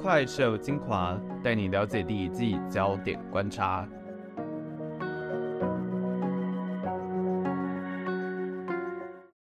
快手精华，带你了解第一季焦点观察。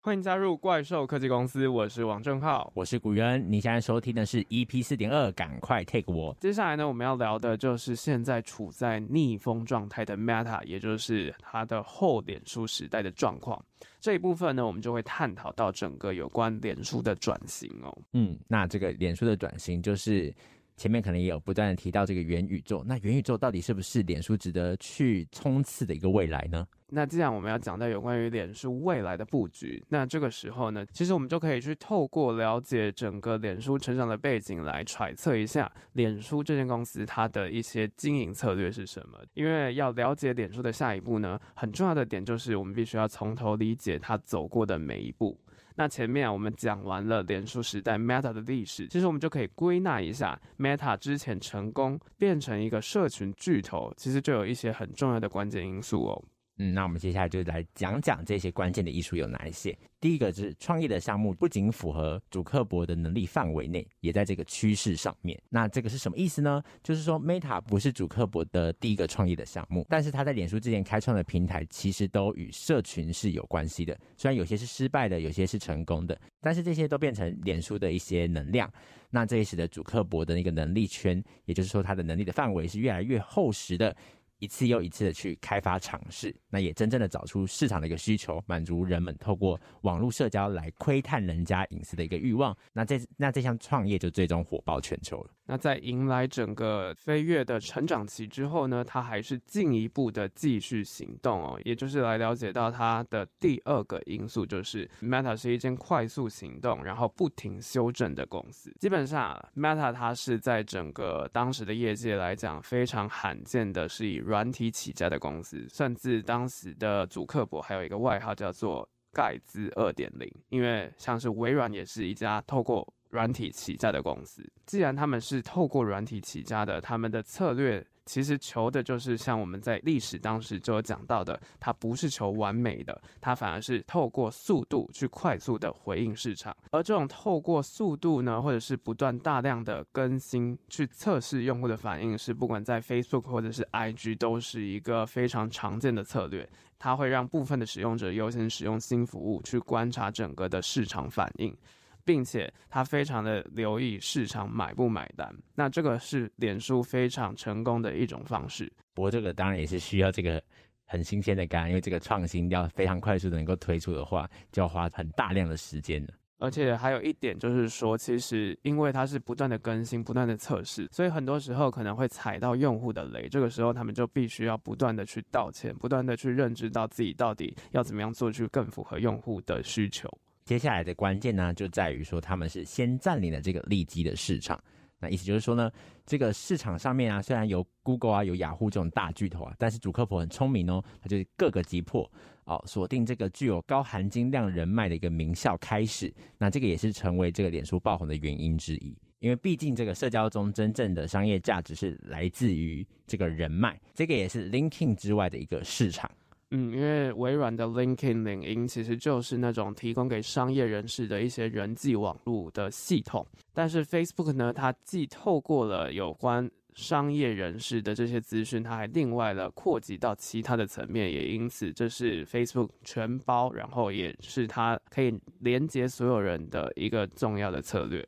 欢迎加入怪兽科技公司，我是王正浩，我是古元。你现在收听的是 EP 四点二，赶快 take 我。接下来呢，我们要聊的就是现在处在逆风状态的 Meta，也就是它的后脸书时代的状况。这一部分呢，我们就会探讨到整个有关脸书的转型哦。嗯，那这个脸书的转型就是。前面可能也有不断的提到这个元宇宙，那元宇宙到底是不是脸书值得去冲刺的一个未来呢？那既然我们要讲到有关于脸书未来的布局，那这个时候呢，其实我们就可以去透过了解整个脸书成长的背景来揣测一下脸书这间公司它的一些经营策略是什么。因为要了解脸书的下一步呢，很重要的点就是我们必须要从头理解它走过的每一步。那前面，我们讲完了脸书时代 Meta 的历史，其实我们就可以归纳一下 Meta 之前成功变成一个社群巨头，其实就有一些很重要的关键因素哦。嗯，那我们接下来就来讲讲这些关键的艺术有哪一些。第一个就是创业的项目不仅符合主克伯的能力范围内，也在这个趋势上面。那这个是什么意思呢？就是说 Meta 不是主克伯的第一个创业的项目，但是他在脸书之前开创的平台其实都与社群是有关系的。虽然有些是失败的，有些是成功的，但是这些都变成脸书的一些能量。那这也使得主克伯的那个能力圈，也就是说他的能力的范围是越来越厚实的。一次又一次的去开发尝试，那也真正的找出市场的一个需求，满足人们透过网络社交来窥探人家隐私的一个欲望。那这那这项创业就最终火爆全球了。那在迎来整个飞跃的成长期之后呢，他还是进一步的继续行动哦，也就是来了解到他的第二个因素，就是 Meta 是一间快速行动，然后不停修正的公司。基本上，Meta 它是在整个当时的业界来讲非常罕见的，是以软体起家的公司，甚至当时的祖克伯还有一个外号叫做盖兹二点零，因为像是微软也是一家透过软体起家的公司，既然他们是透过软体起家的，他们的策略其实求的就是像我们在历史当时就有讲到的，它不是求完美的，它反而是透过速度去快速的回应市场。而这种透过速度呢，或者是不断大量的更新去测试用户的反应，是不管在 Facebook 或者是 IG 都是一个非常常见的策略。它会让部分的使用者优先使用新服务，去观察整个的市场反应。并且他非常的留意市场买不买单，那这个是脸书非常成功的一种方式。不过这个当然也是需要这个很新鲜的肝，因为这个创新要非常快速的能够推出的话，就要花很大量的时间的。而且还有一点就是说，其实因为它是不断的更新、不断的测试，所以很多时候可能会踩到用户的雷。这个时候他们就必须要不断的去道歉，不断的去认知到自己到底要怎么样做，去更符合用户的需求。接下来的关键呢，就在于说他们是先占领了这个利基的市场。那意思就是说呢，这个市场上面啊，虽然有 Google 啊、有雅虎这种大巨头啊，但是主客婆很聪明哦，他就各个击破哦，锁定这个具有高含金量人脉的一个名校开始。那这个也是成为这个脸书爆红的原因之一，因为毕竟这个社交中真正的商业价值是来自于这个人脉，这个也是 l i n k i n g 之外的一个市场。嗯，因为微软的 LinkedIn 领英其实就是那种提供给商业人士的一些人际网络的系统，但是 Facebook 呢，它既透过了有关商业人士的这些资讯，它还另外了扩及到其他的层面，也因此这是 Facebook 全包，然后也是它可以连接所有人的一个重要的策略。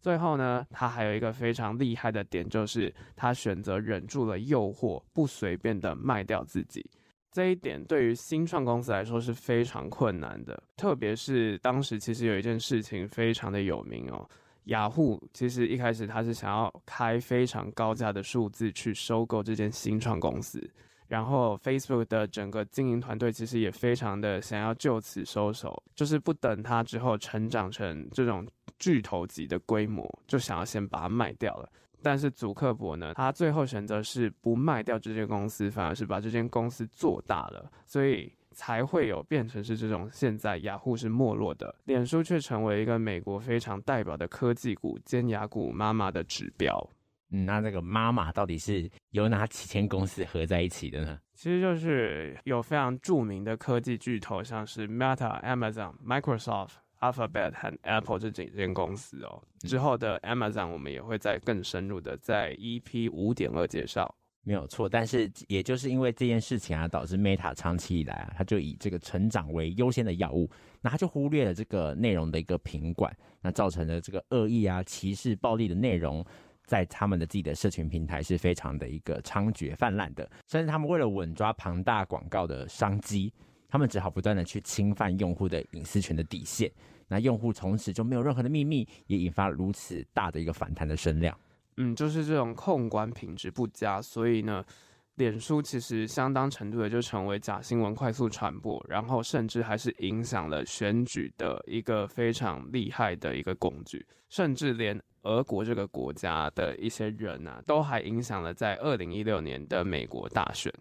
最后呢，它还有一个非常厉害的点，就是它选择忍住了诱惑，不随便的卖掉自己。这一点对于新创公司来说是非常困难的，特别是当时其实有一件事情非常的有名哦，雅虎其实一开始他是想要开非常高价的数字去收购这间新创公司，然后 Facebook 的整个经营团队其实也非常的想要就此收手，就是不等它之后成长成这种巨头级的规模，就想要先把它卖掉了。但是祖克伯呢，他最后选择是不卖掉这间公司，反而是把这间公司做大了，所以才会有变成是这种现在雅虎是没落的，脸书却成为一个美国非常代表的科技股尖牙股妈妈的指标。嗯，那这个妈妈到底是有哪几间公司合在一起的呢？其实就是有非常著名的科技巨头，像是 Meta、Amazon、Microsoft。Alphabet 和 Apple 这几间公司哦。之后的 Amazon 我们也会再更深入的在 EP 五点二介绍。没有错，但是也就是因为这件事情啊，导致 Meta 长期以来啊，它就以这个成长为优先的要务，那它就忽略了这个内容的一个品管，那造成了这个恶意啊、歧视、暴力的内容，在他们的自己的社群平台是非常的一个猖獗泛滥的，甚至他们为了稳抓庞大广告的商机，他们只好不断的去侵犯用户的隐私权的底线，那用户从此就没有任何的秘密，也引发如此大的一个反弹的声量。嗯，就是这种控管品质不佳，所以呢，脸书其实相当程度的就成为假新闻快速传播，然后甚至还是影响了选举的一个非常厉害的一个工具，甚至连俄国这个国家的一些人啊，都还影响了在二零一六年的美国大选。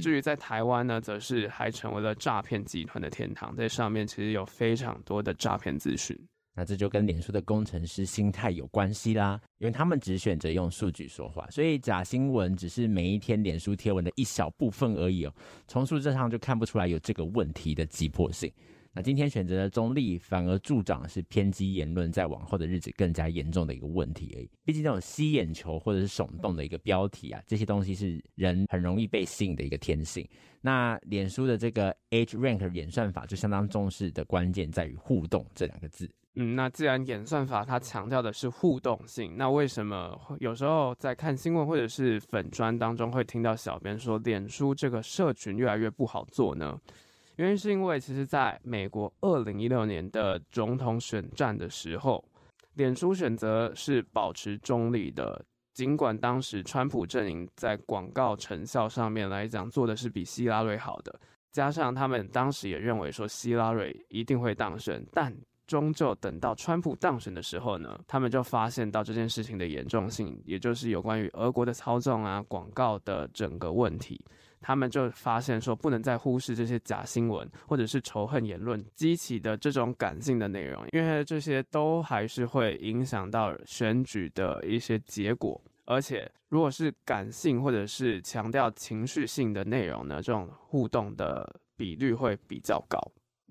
至于在台湾呢，则是还成为了诈骗集团的天堂，在上面其实有非常多的诈骗资讯。那这就跟脸书的工程师心态有关系啦，因为他们只选择用数据说话，所以假新闻只是每一天脸书贴文的一小部分而已哦。从数字上就看不出来有这个问题的急迫性。那今天选择的中立，反而助长是偏激言论在往后的日子更加严重的一个问题而已。毕竟这种吸眼球或者是耸动的一个标题啊，这些东西是人很容易被吸引的一个天性。那脸书的这个 AgeRank 演算法就相当重视的关键在于互动这两个字。嗯，那既然演算法它强调的是互动性，那为什么有时候在看新闻或者是粉专当中会听到小编说脸书这个社群越来越不好做呢？原因是因为其实在美国二零一六年的总统选战的时候，脸书选择是保持中立的，尽管当时川普阵营在广告成效上面来讲做的是比希拉瑞好的，加上他们当时也认为说希拉瑞一定会当选，但终究等到川普当选的时候呢，他们就发现到这件事情的严重性，也就是有关于俄国的操纵啊、广告的整个问题，他们就发现说不能再忽视这些假新闻或者是仇恨言论激起的这种感性的内容，因为这些都还是会影响到选举的一些结果，而且如果是感性或者是强调情绪性的内容呢，这种互动的比率会比较高。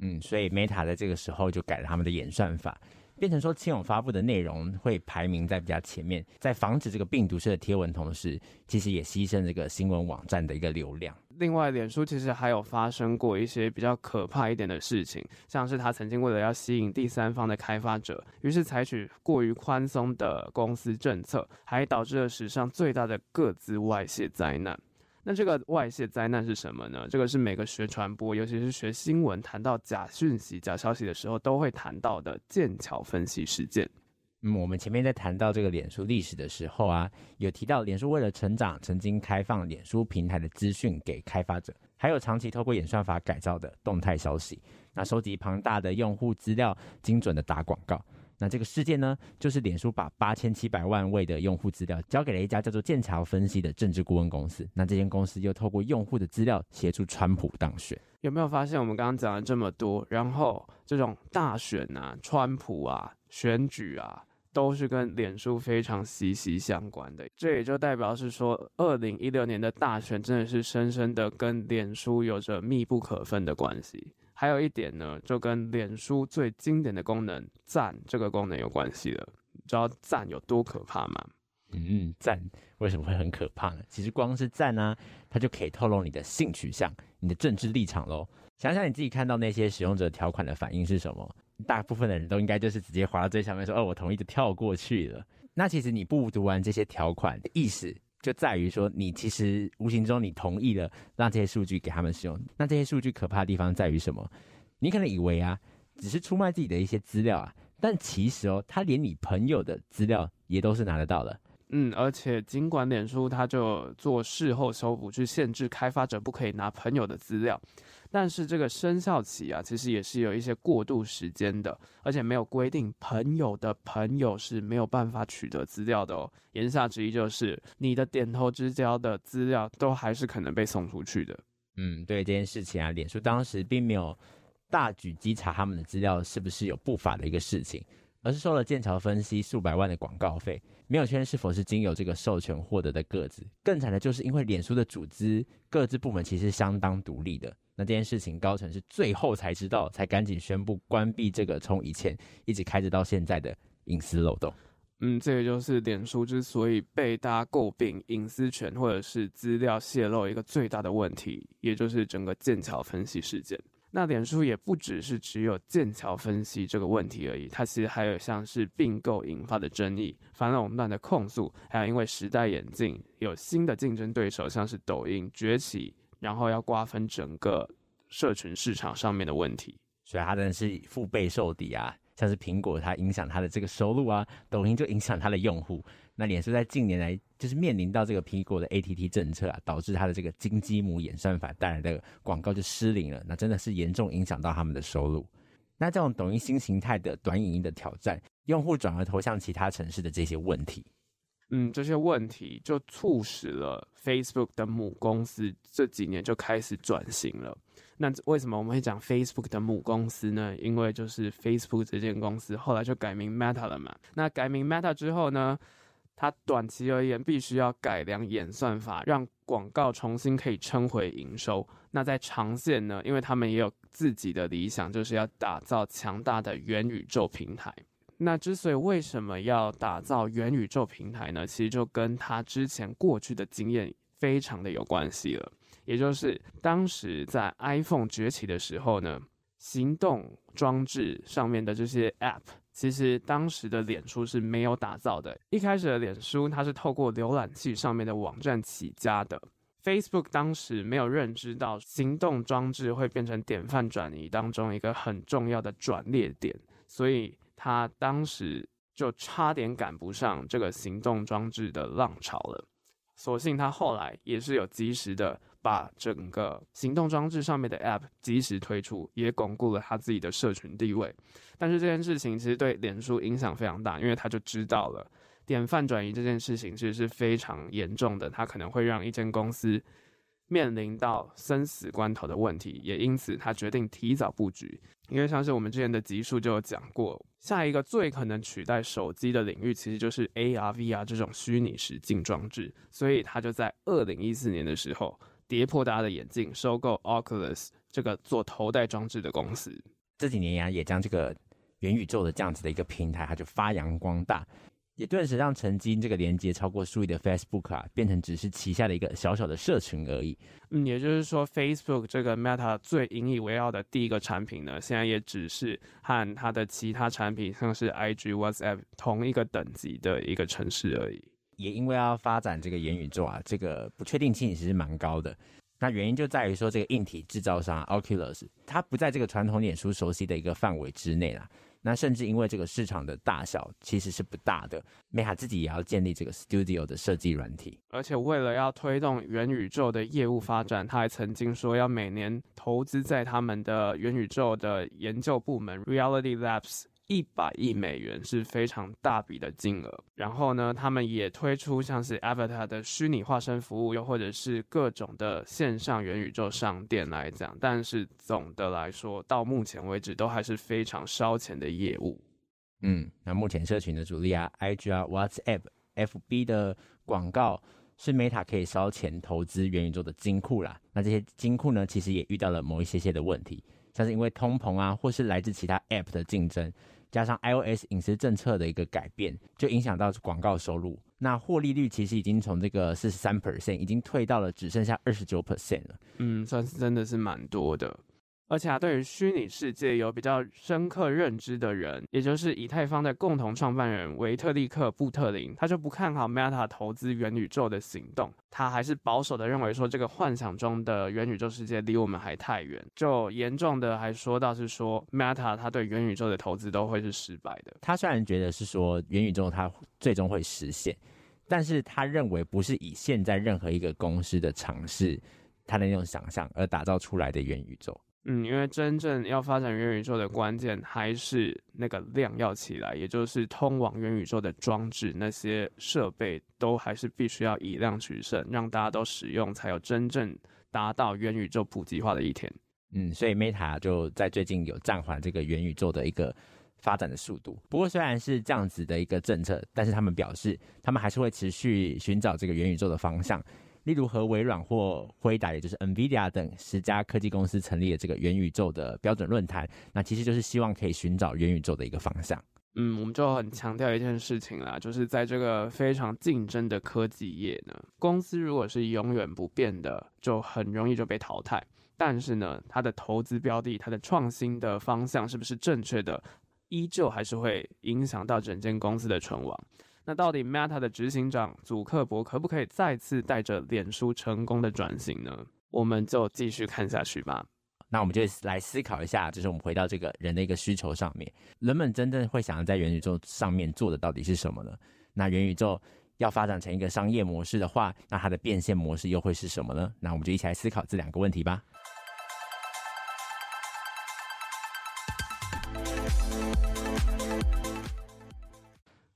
嗯，所以 Meta 在这个时候就改了他们的演算法，变成说亲友发布的内容会排名在比较前面，在防止这个病毒式的贴文同时，其实也牺牲这个新闻网站的一个流量。另外，脸书其实还有发生过一些比较可怕一点的事情，像是他曾经为了要吸引第三方的开发者，于是采取过于宽松的公司政策，还导致了史上最大的个资外泄灾难。那这个外泄灾难是什么呢？这个是每个学传播，尤其是学新闻，谈到假讯息、假消息的时候，都会谈到的剑桥分析事件。嗯，我们前面在谈到这个脸书历史的时候啊，有提到脸书为了成长，曾经开放脸书平台的资讯给开发者，还有长期透过演算法改造的动态消息，那收集庞大的用户资料，精准的打广告。那这个事件呢，就是脸书把八千七百万位的用户资料交给了一家叫做剑桥分析的政治顾问公司。那这间公司又透过用户的资料协助川普当选。有没有发现我们刚刚讲了这么多，然后这种大选啊、川普啊、选举啊，都是跟脸书非常息息相关的。这也就代表是说，二零一六年的大选真的是深深的跟脸书有着密不可分的关系。还有一点呢，就跟脸书最经典的功能赞这个功能有关系了。你知道赞有多可怕吗？嗯，赞为什么会很可怕呢？其实光是赞啊，它就可以透露你的性取向、你的政治立场喽。想想你自己看到那些使用者条款的反应是什么？大部分的人都应该就是直接滑到最上面说：“哦，我同意”就跳过去了。那其实你不读完这些条款的意思，就在于说，你其实无形中你同意了让这些数据给他们使用。那这些数据可怕的地方在于什么？你可能以为啊，只是出卖自己的一些资料啊，但其实哦，他连你朋友的资料也都是拿得到的。嗯，而且尽管脸书他就做事后修补，去限制开发者不可以拿朋友的资料，但是这个生效期啊，其实也是有一些过渡时间的，而且没有规定朋友的朋友是没有办法取得资料的哦。言下之意就是，你的点头之交的资料都还是可能被送出去的。嗯，对这件事情啊，脸书当时并没有大举稽查他们的资料是不是有不法的一个事情。而是收了剑桥分析数百万的广告费，没有确认是否是经由这个授权获得的个子。更惨的就是，因为脸书的组织各自部门其实相当独立的，那这件事情高层是最后才知道，才赶紧宣布关闭这个从以前一直开着到现在的隐私漏洞。嗯，这个就是脸书之所以被大家诟病隐私权或者是资料泄露一个最大的问题，也就是整个剑桥分析事件。那脸书也不只是只有剑桥分析这个问题而已，它其实还有像是并购引发的争议、反垄断的控诉，还有因为时代演进，有新的竞争对手像是抖音崛起，然后要瓜分整个社群市场上面的问题，所以它真的是腹背受敌啊。像是苹果，它影响它的这个收入啊；抖音就影响它的用户。那脸书在近年来就是面临到这个苹果的 ATT 政策啊，导致它的这个金鸡母演算法带来的广告就失灵了。那真的是严重影响到他们的收入。那这种抖音新形态的短影音的挑战，用户转而投向其他城市的这些问题。嗯，这些问题就促使了 Facebook 的母公司这几年就开始转型了。那为什么我们会讲 Facebook 的母公司呢？因为就是 Facebook 这间公司后来就改名 Meta 了嘛。那改名 Meta 之后呢，它短期而言必须要改良演算法，让广告重新可以称回营收。那在长线呢，因为他们也有自己的理想，就是要打造强大的元宇宙平台。那之所以为什么要打造元宇宙平台呢？其实就跟他之前过去的经验非常的有关系了。也就是当时在 iPhone 崛起的时候呢，行动装置上面的这些 App，其实当时的脸书是没有打造的。一开始的脸书它是透过浏览器上面的网站起家的。Facebook 当时没有认知到行动装置会变成典范转移当中一个很重要的转捩点，所以他当时就差点赶不上这个行动装置的浪潮了。所幸他后来也是有及时的。把整个行动装置上面的 App 及时推出，也巩固了他自己的社群地位。但是这件事情其实对脸书影响非常大，因为他就知道了典范转移这件事情其实是非常严重的，它可能会让一间公司面临到生死关头的问题。也因此，他决定提早布局。因为像是我们之前的集数就有讲过，下一个最可能取代手机的领域，其实就是 AR、VR 这种虚拟实境装置。所以他就在二零一四年的时候。跌破大家的眼镜，收购 Oculus 这个做头戴装置的公司。这几年呀，也将这个元宇宙的这样子的一个平台，它就发扬光大，也顿时让曾经这个连接超过数亿的 Facebook 啊，变成只是旗下的一个小小的社群而已。嗯，也就是说，Facebook 这个 Meta 最引以为傲的第一个产品呢，现在也只是和它的其他产品，像是 IG、WhatsApp 同一个等级的一个城市而已。也因为要发展这个元宇宙啊，这个不确定性其实蛮高的。那原因就在于说，这个硬体制造商 Oculus 它不在这个传统脸书熟悉的一个范围之内啦。那甚至因为这个市场的大小其实是不大的，Meta 自己也要建立这个 Studio 的设计软体。而且为了要推动元宇宙的业务发展，他还曾经说要每年投资在他们的元宇宙的研究部门 Reality Labs。一百亿美元是非常大笔的金额，然后呢，他们也推出像是 Avatar 的虚拟化身服务，又或者是各种的线上元宇宙商店来讲，但是总的来说，到目前为止都还是非常烧钱的业务。嗯，那目前社群的主力啊，IG 啊，WhatsApp、FB 的广告是 Meta 可以烧钱投资元宇宙的金库啦。那这些金库呢，其实也遇到了某一些些的问题，像是因为通膨啊，或是来自其他 App 的竞争。加上 iOS 隐私政策的一个改变，就影响到广告收入。那获利率其实已经从这个四十三 percent，已经退到了只剩下二十九 percent 了。嗯，算是真的是蛮多的。而且啊，对于虚拟世界有比较深刻认知的人，也就是以太坊的共同创办人维特利克·布特林，他就不看好 Meta 投资元宇宙的行动。他还是保守的认为说，这个幻想中的元宇宙世界离我们还太远。就严重的还说到是说，Meta 他对元宇宙的投资都会是失败的。他虽然觉得是说元宇宙它最终会实现，但是他认为不是以现在任何一个公司的尝试，他的那种想象而打造出来的元宇宙。嗯，因为真正要发展元宇宙的关键还是那个量要起来，也就是通往元宇宙的装置，那些设备都还是必须要以量取胜，让大家都使用，才有真正达到元宇宙普及化的一天。嗯，所以 Meta 就在最近有暂缓这个元宇宙的一个发展的速度。不过虽然是这样子的一个政策，但是他们表示，他们还是会持续寻找这个元宇宙的方向。例如和微软或辉达，也就是 NVIDIA 等十家科技公司成立了这个元宇宙的标准论坛，那其实就是希望可以寻找元宇宙的一个方向。嗯，我们就很强调一件事情啦，就是在这个非常竞争的科技业呢，公司如果是永远不变的，就很容易就被淘汰。但是呢，它的投资标的、它的创新的方向是不是正确的，依旧还是会影响到整间公司的存亡。那到底 Meta 的执行长祖克伯可不可以再次带着脸书成功的转型呢？我们就继续看下去吧。那我们就来思考一下，就是我们回到这个人的一个需求上面，人们真正会想要在元宇宙上面做的到底是什么呢？那元宇宙要发展成一个商业模式的话，那它的变现模式又会是什么呢？那我们就一起来思考这两个问题吧。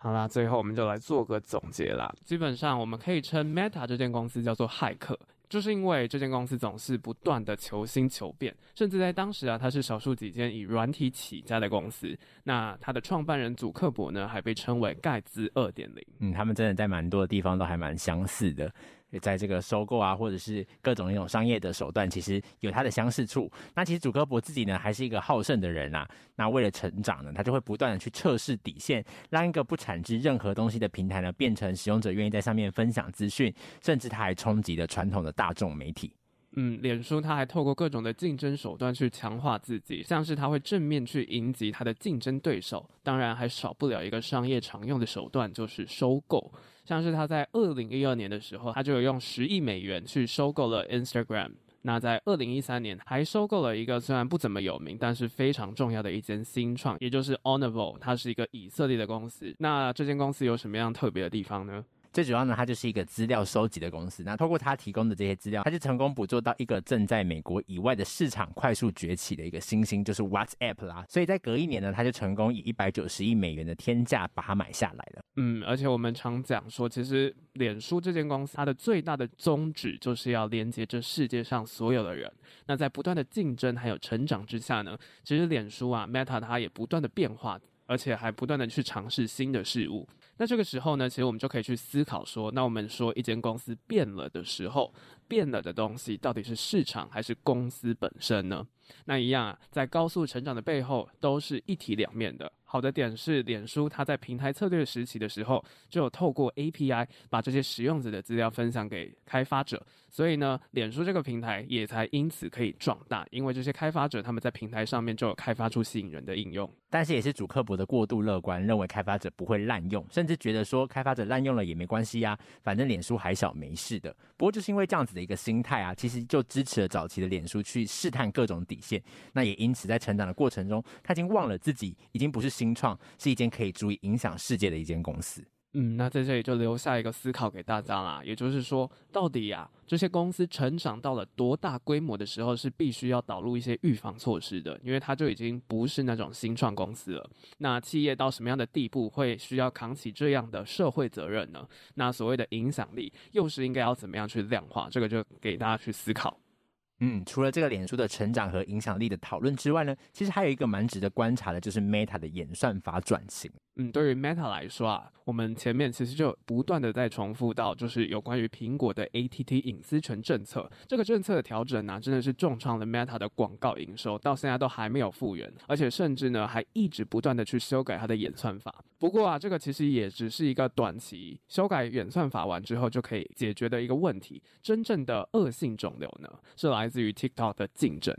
好啦，最后我们就来做个总结啦。基本上，我们可以称 Meta 这间公司叫做骇客，就是因为这间公司总是不断的求新求变，甚至在当时啊，它是少数几间以软体起家的公司。那它的创办人祖克伯呢，还被称为盖茨二点零。嗯，他们真的在蛮多的地方都还蛮相似的。在这个收购啊，或者是各种那种商业的手段，其实有它的相似处。那其实祖克伯自己呢，还是一个好胜的人啊。那为了成长呢，他就会不断的去测试底线，让一个不产值任何东西的平台呢，变成使用者愿意在上面分享资讯，甚至他还冲击了传统的大众媒体。嗯，脸书他还透过各种的竞争手段去强化自己，像是他会正面去迎击他的竞争对手，当然还少不了一个商业常用的手段，就是收购。像是他在二零一二年的时候，他就有用十亿美元去收购了 Instagram。那在二零一三年，还收购了一个虽然不怎么有名，但是非常重要的一间新创，也就是 Honorable，它是一个以色列的公司。那这间公司有什么样特别的地方呢？最主要呢，它就是一个资料收集的公司。那透过它提供的这些资料，它就成功捕捉到一个正在美国以外的市场快速崛起的一个新兴，就是 WhatsApp 啦。所以在隔一年呢，它就成功以一百九十亿美元的天价把它买下来了。嗯，而且我们常讲说，其实脸书这间公司它的最大的宗旨就是要连接这世界上所有的人。那在不断的竞争还有成长之下呢，其实脸书啊，Meta 它也不断的变化，而且还不断的去尝试新的事物。那这个时候呢，其实我们就可以去思考说，那我们说一间公司变了的时候，变了的东西到底是市场还是公司本身呢？那一样啊，在高速成长的背后，都是一体两面的。好的点是，脸书它在平台策略时期的时候，就有透过 API 把这些使用者的资料分享给开发者，所以呢，脸书这个平台也才因此可以壮大，因为这些开发者他们在平台上面就有开发出吸引人的应用。但是也是主客博的过度乐观，认为开发者不会滥用，甚至是觉得说开发者滥用了也没关系呀，反正脸书还小没事的。不过就是因为这样子的一个心态啊，其实就支持了早期的脸书去试探各种底线。那也因此在成长的过程中，他已经忘了自己已经不是。新创是一间可以足以影响世界的一间公司。嗯，那在这里就留下一个思考给大家啦，也就是说，到底呀、这些公司成长到了多大规模的时候，是必须要导入一些预防措施的，因为它就已经不是那种新创公司了。那企业到什么样的地步会需要扛起这样的社会责任呢？那所谓的影响力又是应该要怎么样去量化？这个就给大家去思考。嗯，除了这个脸书的成长和影响力的讨论之外呢，其实还有一个蛮值得观察的，就是 Meta 的演算法转型。嗯，对于 Meta 来说啊，我们前面其实就不断的在重复到，就是有关于苹果的 ATT 隐私权政策，这个政策的调整呢、真的是重创了 Meta 的广告营收，到现在都还没有复原，而且甚至呢，还一直不断的去修改它的演算法。不过啊，这个其实也只是一个短期修改演算法完之后就可以解决的一个问题，真正的恶性肿瘤呢，是来自于 TikTok 的竞争，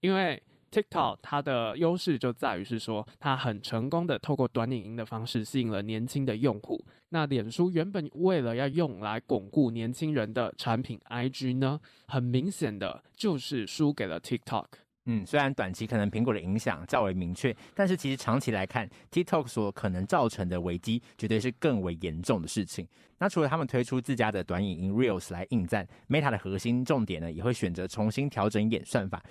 因为。TikTok 它的优势就在于是说，它很成功的透过短影音的方式吸引了年轻的用户。那脸书原本为了要用来巩固年轻人的产品，IG 呢，很明显的就是输给了 TikTok。嗯，虽然短期可能苹果的影响较为明确，但是其实长期来看，TikTok 所可能造成的危机绝对是更为严重的事情。那除了他们推出自家的短影音 Reels 来应战，Meta 的核心重点呢，也会选择重新调整演算法。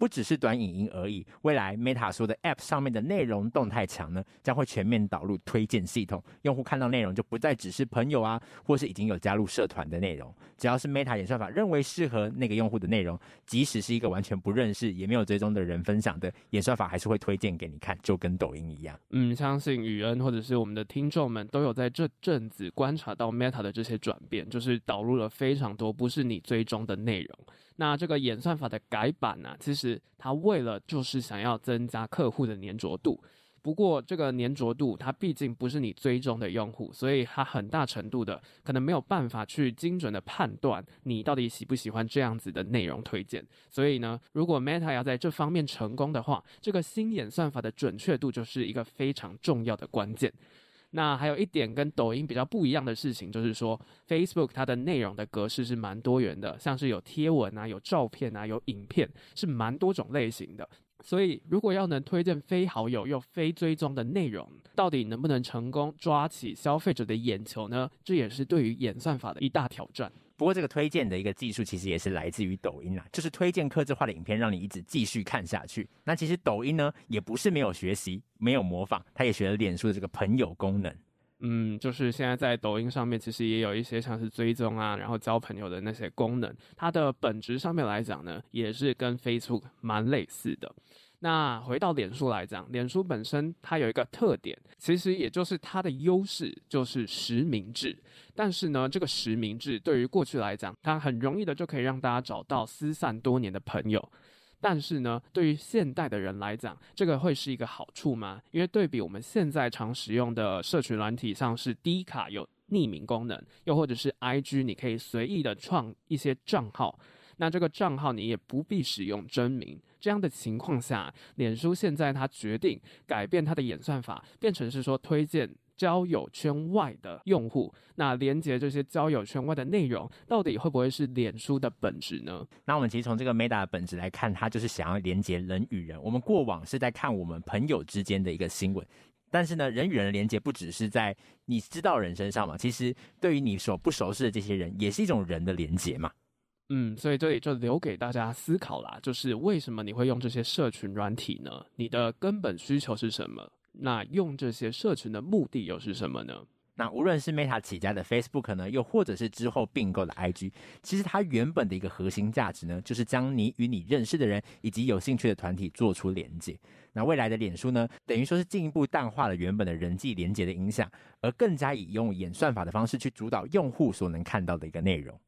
不只是短影音而已，未来 Meta 说的 App 上面的内容动态墙呢，将会全面导入推荐系统，用户看到内容就不再只是朋友啊，或是已经有加入社团的内容，只要是 Meta 演算法认为适合那个用户的内容，即使是一个完全不认识也没有追踪的人分享的，演算法还是会推荐给你看，就跟抖音一样。嗯，相信宇恩或者是我们的听众们都有在这阵子观察到 Meta 的这些转变，就是导入了非常多不是你追踪的内容。那这个演算法的改版呢、其实它为了就是想要增加客户的粘着度。不过这个粘着度，它毕竟不是你追踪的用户，所以它很大程度的可能没有办法去精准的判断你到底喜不喜欢这样子的内容推荐。所以呢，如果 Meta 要在这方面成功的话，这个新演算法的准确度就是一个非常重要的关键。那还有一点跟抖音比较不一样的事情，就是说 Facebook 它的内容的格式是蛮多元的，像是有贴文啊、有照片啊、有影片，是蛮多种类型的。所以如果要能推荐非好友又非追踪的内容，到底能不能成功抓起消费者的眼球呢？这也是对于演算法的一大挑战。不过，这个推荐的一个技术其实也是来自于抖音啦，就是推荐克制化的影片，让你一直继续看下去。那其实抖音呢，也不是没有学习、没有模仿，它也学了脸书的这个朋友功能。嗯，就是现在在抖音上面，其实也有一些像是追踪啊，然后交朋友的那些功能，它的本质上面来讲呢，也是跟 Facebook 蛮类似的。那回到脸书来讲，脸书本身它有一个特点，其实也就是它的优势就是实名制。但是呢，这个实名制对于过去来讲，它很容易的就可以让大家找到失散多年的朋友。但是呢，对于现代的人来讲，这个会是一个好处吗？因为对比我们现在常使用的社群软体，像是 D 卡有匿名功能，又或者是 IG，你可以随意的创一些账号。那这个账号你也不必使用真名，这样的情况下，脸书现在它决定改变它的演算法，变成是说推荐交友圈外的用户。那连接这些交友圈外的内容，到底会不会是脸书的本质呢？那我们其实从这个 Meta 的本质来看，它就是想要连接人与人。我们过往是在看我们朋友之间的一个新闻，但是呢，人与人的连接不只是在你知道人身上嘛，其实对于你所不熟悉的这些人，也是一种人的连接嘛。嗯，所以这里就留给大家思考啦，就是为什么你会用这些社群软体呢？你的根本需求是什么？那用这些社群的目的又是什么呢？那无论是 Meta 起家的 Facebook 呢，又或者是之后并购的 IG，其实它原本的一个核心价值呢，就是将你与你认识的人以及有兴趣的团体做出连接。那未来的脸书呢，等于说是进一步淡化了原本的人际连接的影响，而更加以用演算法的方式去主导用户所能看到的一个内容。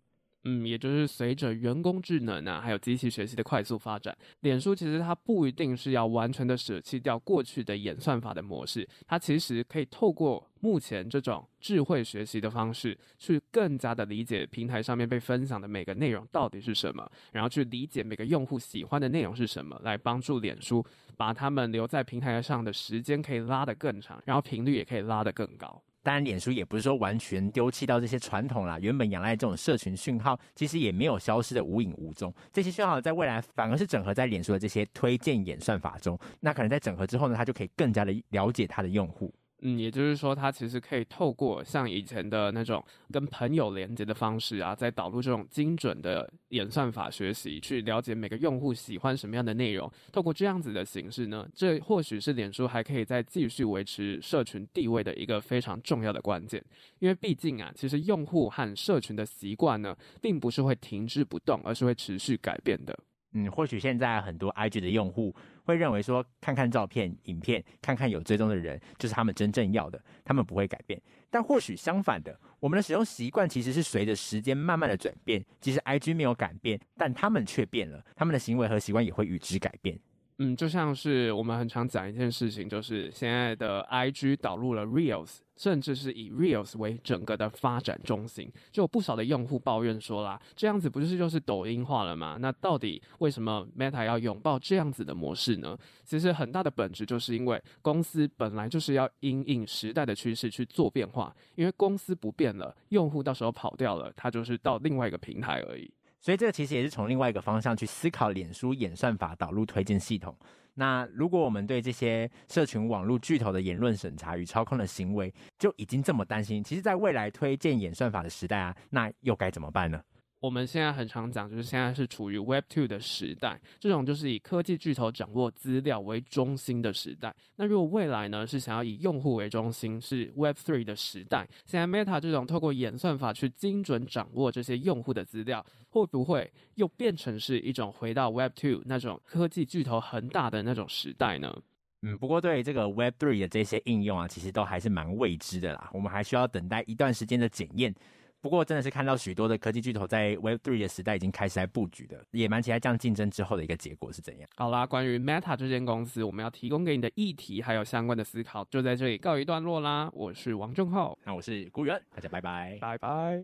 嗯，也就是随着人工智能啊，还有机器学习的快速发展，脸书其实它不一定是要完全的舍弃掉过去的演算法的模式，它其实可以透过目前这种智慧学习的方式，去更加的理解平台上面被分享的每个内容到底是什么，然后去理解每个用户喜欢的内容是什么，来帮助脸书把他们留在平台上的时间可以拉得更长，然后频率也可以拉得更高。当然，脸书也不是说完全丢弃到这些传统啦，原本仰赖这种社群讯号，其实也没有消失的无影无踪。这些讯号在未来反而是整合在脸书的这些推荐演算法中，那可能在整合之后呢，它就可以更加的了解它的用户。嗯，也就是说，它其实可以透过像以前的那种跟朋友连接的方式啊，在导入这种精准的演算法学习，去了解每个用户喜欢什么样的内容。透过这样子的形式呢，这或许是脸书还可以再继续维持社群地位的一个非常重要的关键。因为毕竟啊，其实用户和社群的习惯呢，并不是会停滞不动，而是会持续改变的。嗯，或许现在很多 IG 的用户会认为说，看看照片、影片，看看有追踪的人，就是他们真正要的，他们不会改变。但或许相反的，我们的使用习惯其实是随着时间慢慢的转变。其实 IG 没有改变，但他们却变了，他们的行为和习惯也会与之改变。嗯，就像是我们很常讲一件事情，就是现在的 IG 导入了 Reels，甚至是以 Reels 为整个的发展中心，就有不少的用户抱怨说啦，这样子不就是就是抖音化了吗？那到底为什么 Meta 要拥抱这样子的模式呢？其实很大的本质就是因为公司本来就是要因应时代的趋势去做变化，因为公司不变了，用户到时候跑掉了，它就是到另外一个平台而已。所以这个其实也是从另外一个方向去思考脸书演算法导入推荐系统。那如果我们对这些社群网络巨头的言论审查与操控的行为就已经这么担心，其实，在未来推荐演算法的时代啊，那又该怎么办呢？我们现在很常讲，就是现在是处于 Web 2的时代，这种就是以科技巨头掌握资料为中心的时代。那如果未来呢，是想要以用户为中心，是 Web 3的时代，现在 Meta 这种透过演算法去精准掌握这些用户的资料，会不会又变成是一种回到 Web 2那种科技巨头恒大的那种时代呢？嗯，不过对这个 Web 3的这些应用啊，其实都还是蛮未知的啦，我们还需要等待一段时间的检验。不过，真的是看到许多的科技巨头在 Web Three 的时代已经开始在布局的，也蛮期待这样竞争之后的一个结果是怎样。好啦，关于 Meta 这间公司，我们要提供给你的议题还有相关的思考，就在这里告一段落啦。我是王正浩，那我是顾源，大家拜拜，拜拜。